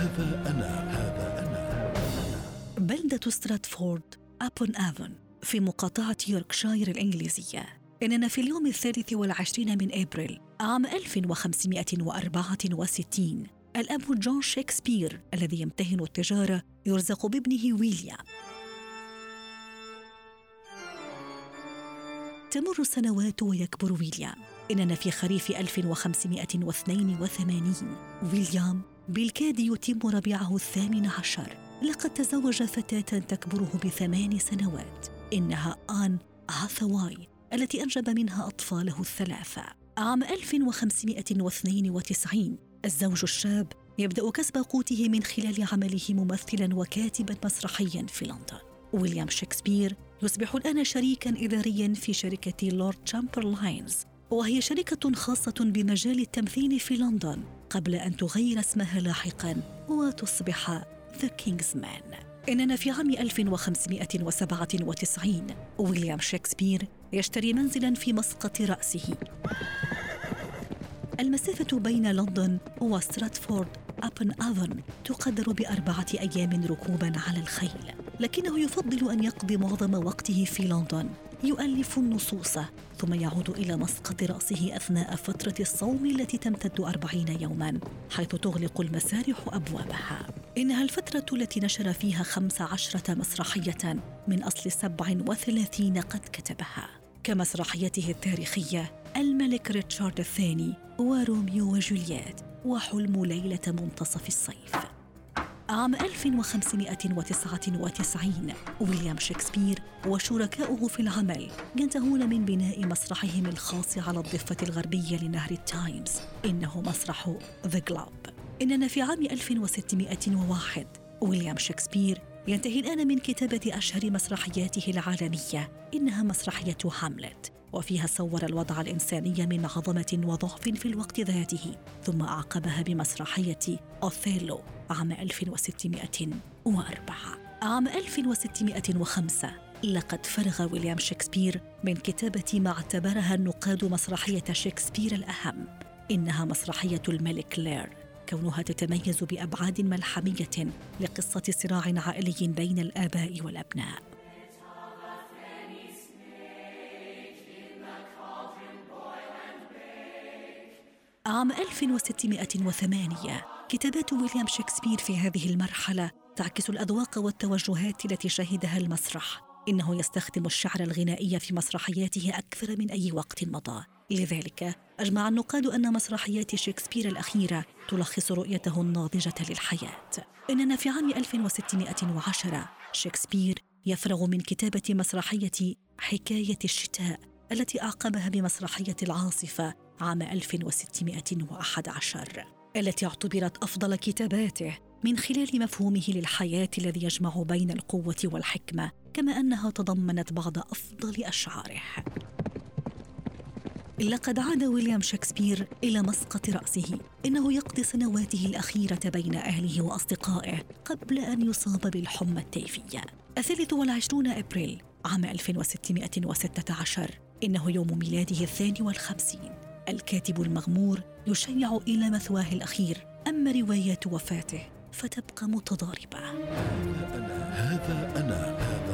هذا أنا هذا أنا. بلدة ستراتفورد أبون آفون في مقاطعة يوركشاير الإنجليزية. إننا في اليوم الثالث والعشرين من أبريل عام 1564 الأب جون شكسبير الذي يمتهن التجارة يرزق بابنه ويليام. تمر السنوات ويكبر ويليام. إننا في خريف 1582 ويليام بالكاد يتم ربيعه الثامن عشر لقد تزوج فتاة تكبره بثمان سنوات إنها آن هاثواي التي أنجب منها أطفاله الثلاثة. عام 1592 الزوج الشاب يبدأ كسب قوته من خلال عمله ممثلا وكاتبا مسرحيا في لندن. ويليام شكسبير يصبح الآن شريكا إداريا في شركة لورد تشامبرلاينز وهي شركة خاصة بمجال التمثيل في لندن. قبل أن تغير اسمها لاحقا وتصبح The King's Men إننا في عام 1597 ويليام شكسبير يشتري منزلا في مسقط رأسه. المسافة بين لندن وستراتفورد أبن أفن تقدر بأربعة أيام ركوبا على الخيل لكنه يفضل أن يقضي معظم وقته في لندن. يؤلف النصوص ثم يعود إلى مسقط رأسه أثناء فترة الصوم التي تمتد أربعين يوما حيث تغلق المسارح أبوابها. إنها الفترة التي نشر فيها خمس عشرة مسرحية من أصل سبع وثلاثين قد كتبها. كمسرحيته التاريخية الملك ريتشارد الثاني وروميو وجولييت وحلم ليلة منتصف الصيف. عام 1599 ويليام شكسبير وشركاؤه في العمل ينتهون من بناء مسرحهم الخاص على الضفة الغربية لنهر التايمز. إنه مسرح The Globe إننا في عام 1601 ويليام شكسبير ينتهي الآن من كتابة أشهر مسرحياته العالمية. إنها مسرحية هاملت. وفيها صور الوضع الإنساني من عظمة وضعف في الوقت ذاته ثم أعقبها بمسرحية أوثيلو عام 1604 عام 1605 لقد فرغ ويليام شكسبير من كتابة ما اعتبرها النقاد مسرحية شكسبير الأهم. إنها مسرحية الملك لير كونها تتميز بأبعاد ملحمية لقصة صراع عائلي بين الآباء والأبناء. عام 1608 كتابات ويليام شكسبير في هذه المرحلة تعكس الأذواق والتوجهات التي شهدها المسرح. إنه يستخدم الشعر الغنائي في مسرحياته أكثر من أي وقت مضى. لذلك أجمع النقاد أن مسرحيات شكسبير الأخيرة تلخص رؤيته الناضجة للحياة. إننا في عام 1610 شكسبير يفرغ من كتابة مسرحية حكاية الشتاء التي أعقبها بمسرحية العاصفة عام 1611 التي اعتبرت أفضل كتاباته من خلال مفهومه للحياة الذي يجمع بين القوة والحكمة كما أنها تضمنت بعض أفضل أشعاره. لقد عاد ويليام شكسبير إلى مسقط رأسه إنه يقضي سنواته الأخيرة بين أهله وأصدقائه قبل أن يصاب بالحمى التيفية. الثالث والعشرون أبريل عام 1616 إنه يوم ميلاده الثاني والخمسين. الكاتب المغمور يشيع إلى مثواه الأخير أما روايات وفاته فتبقى متضاربة. هذا أنا هذا أنا هذا.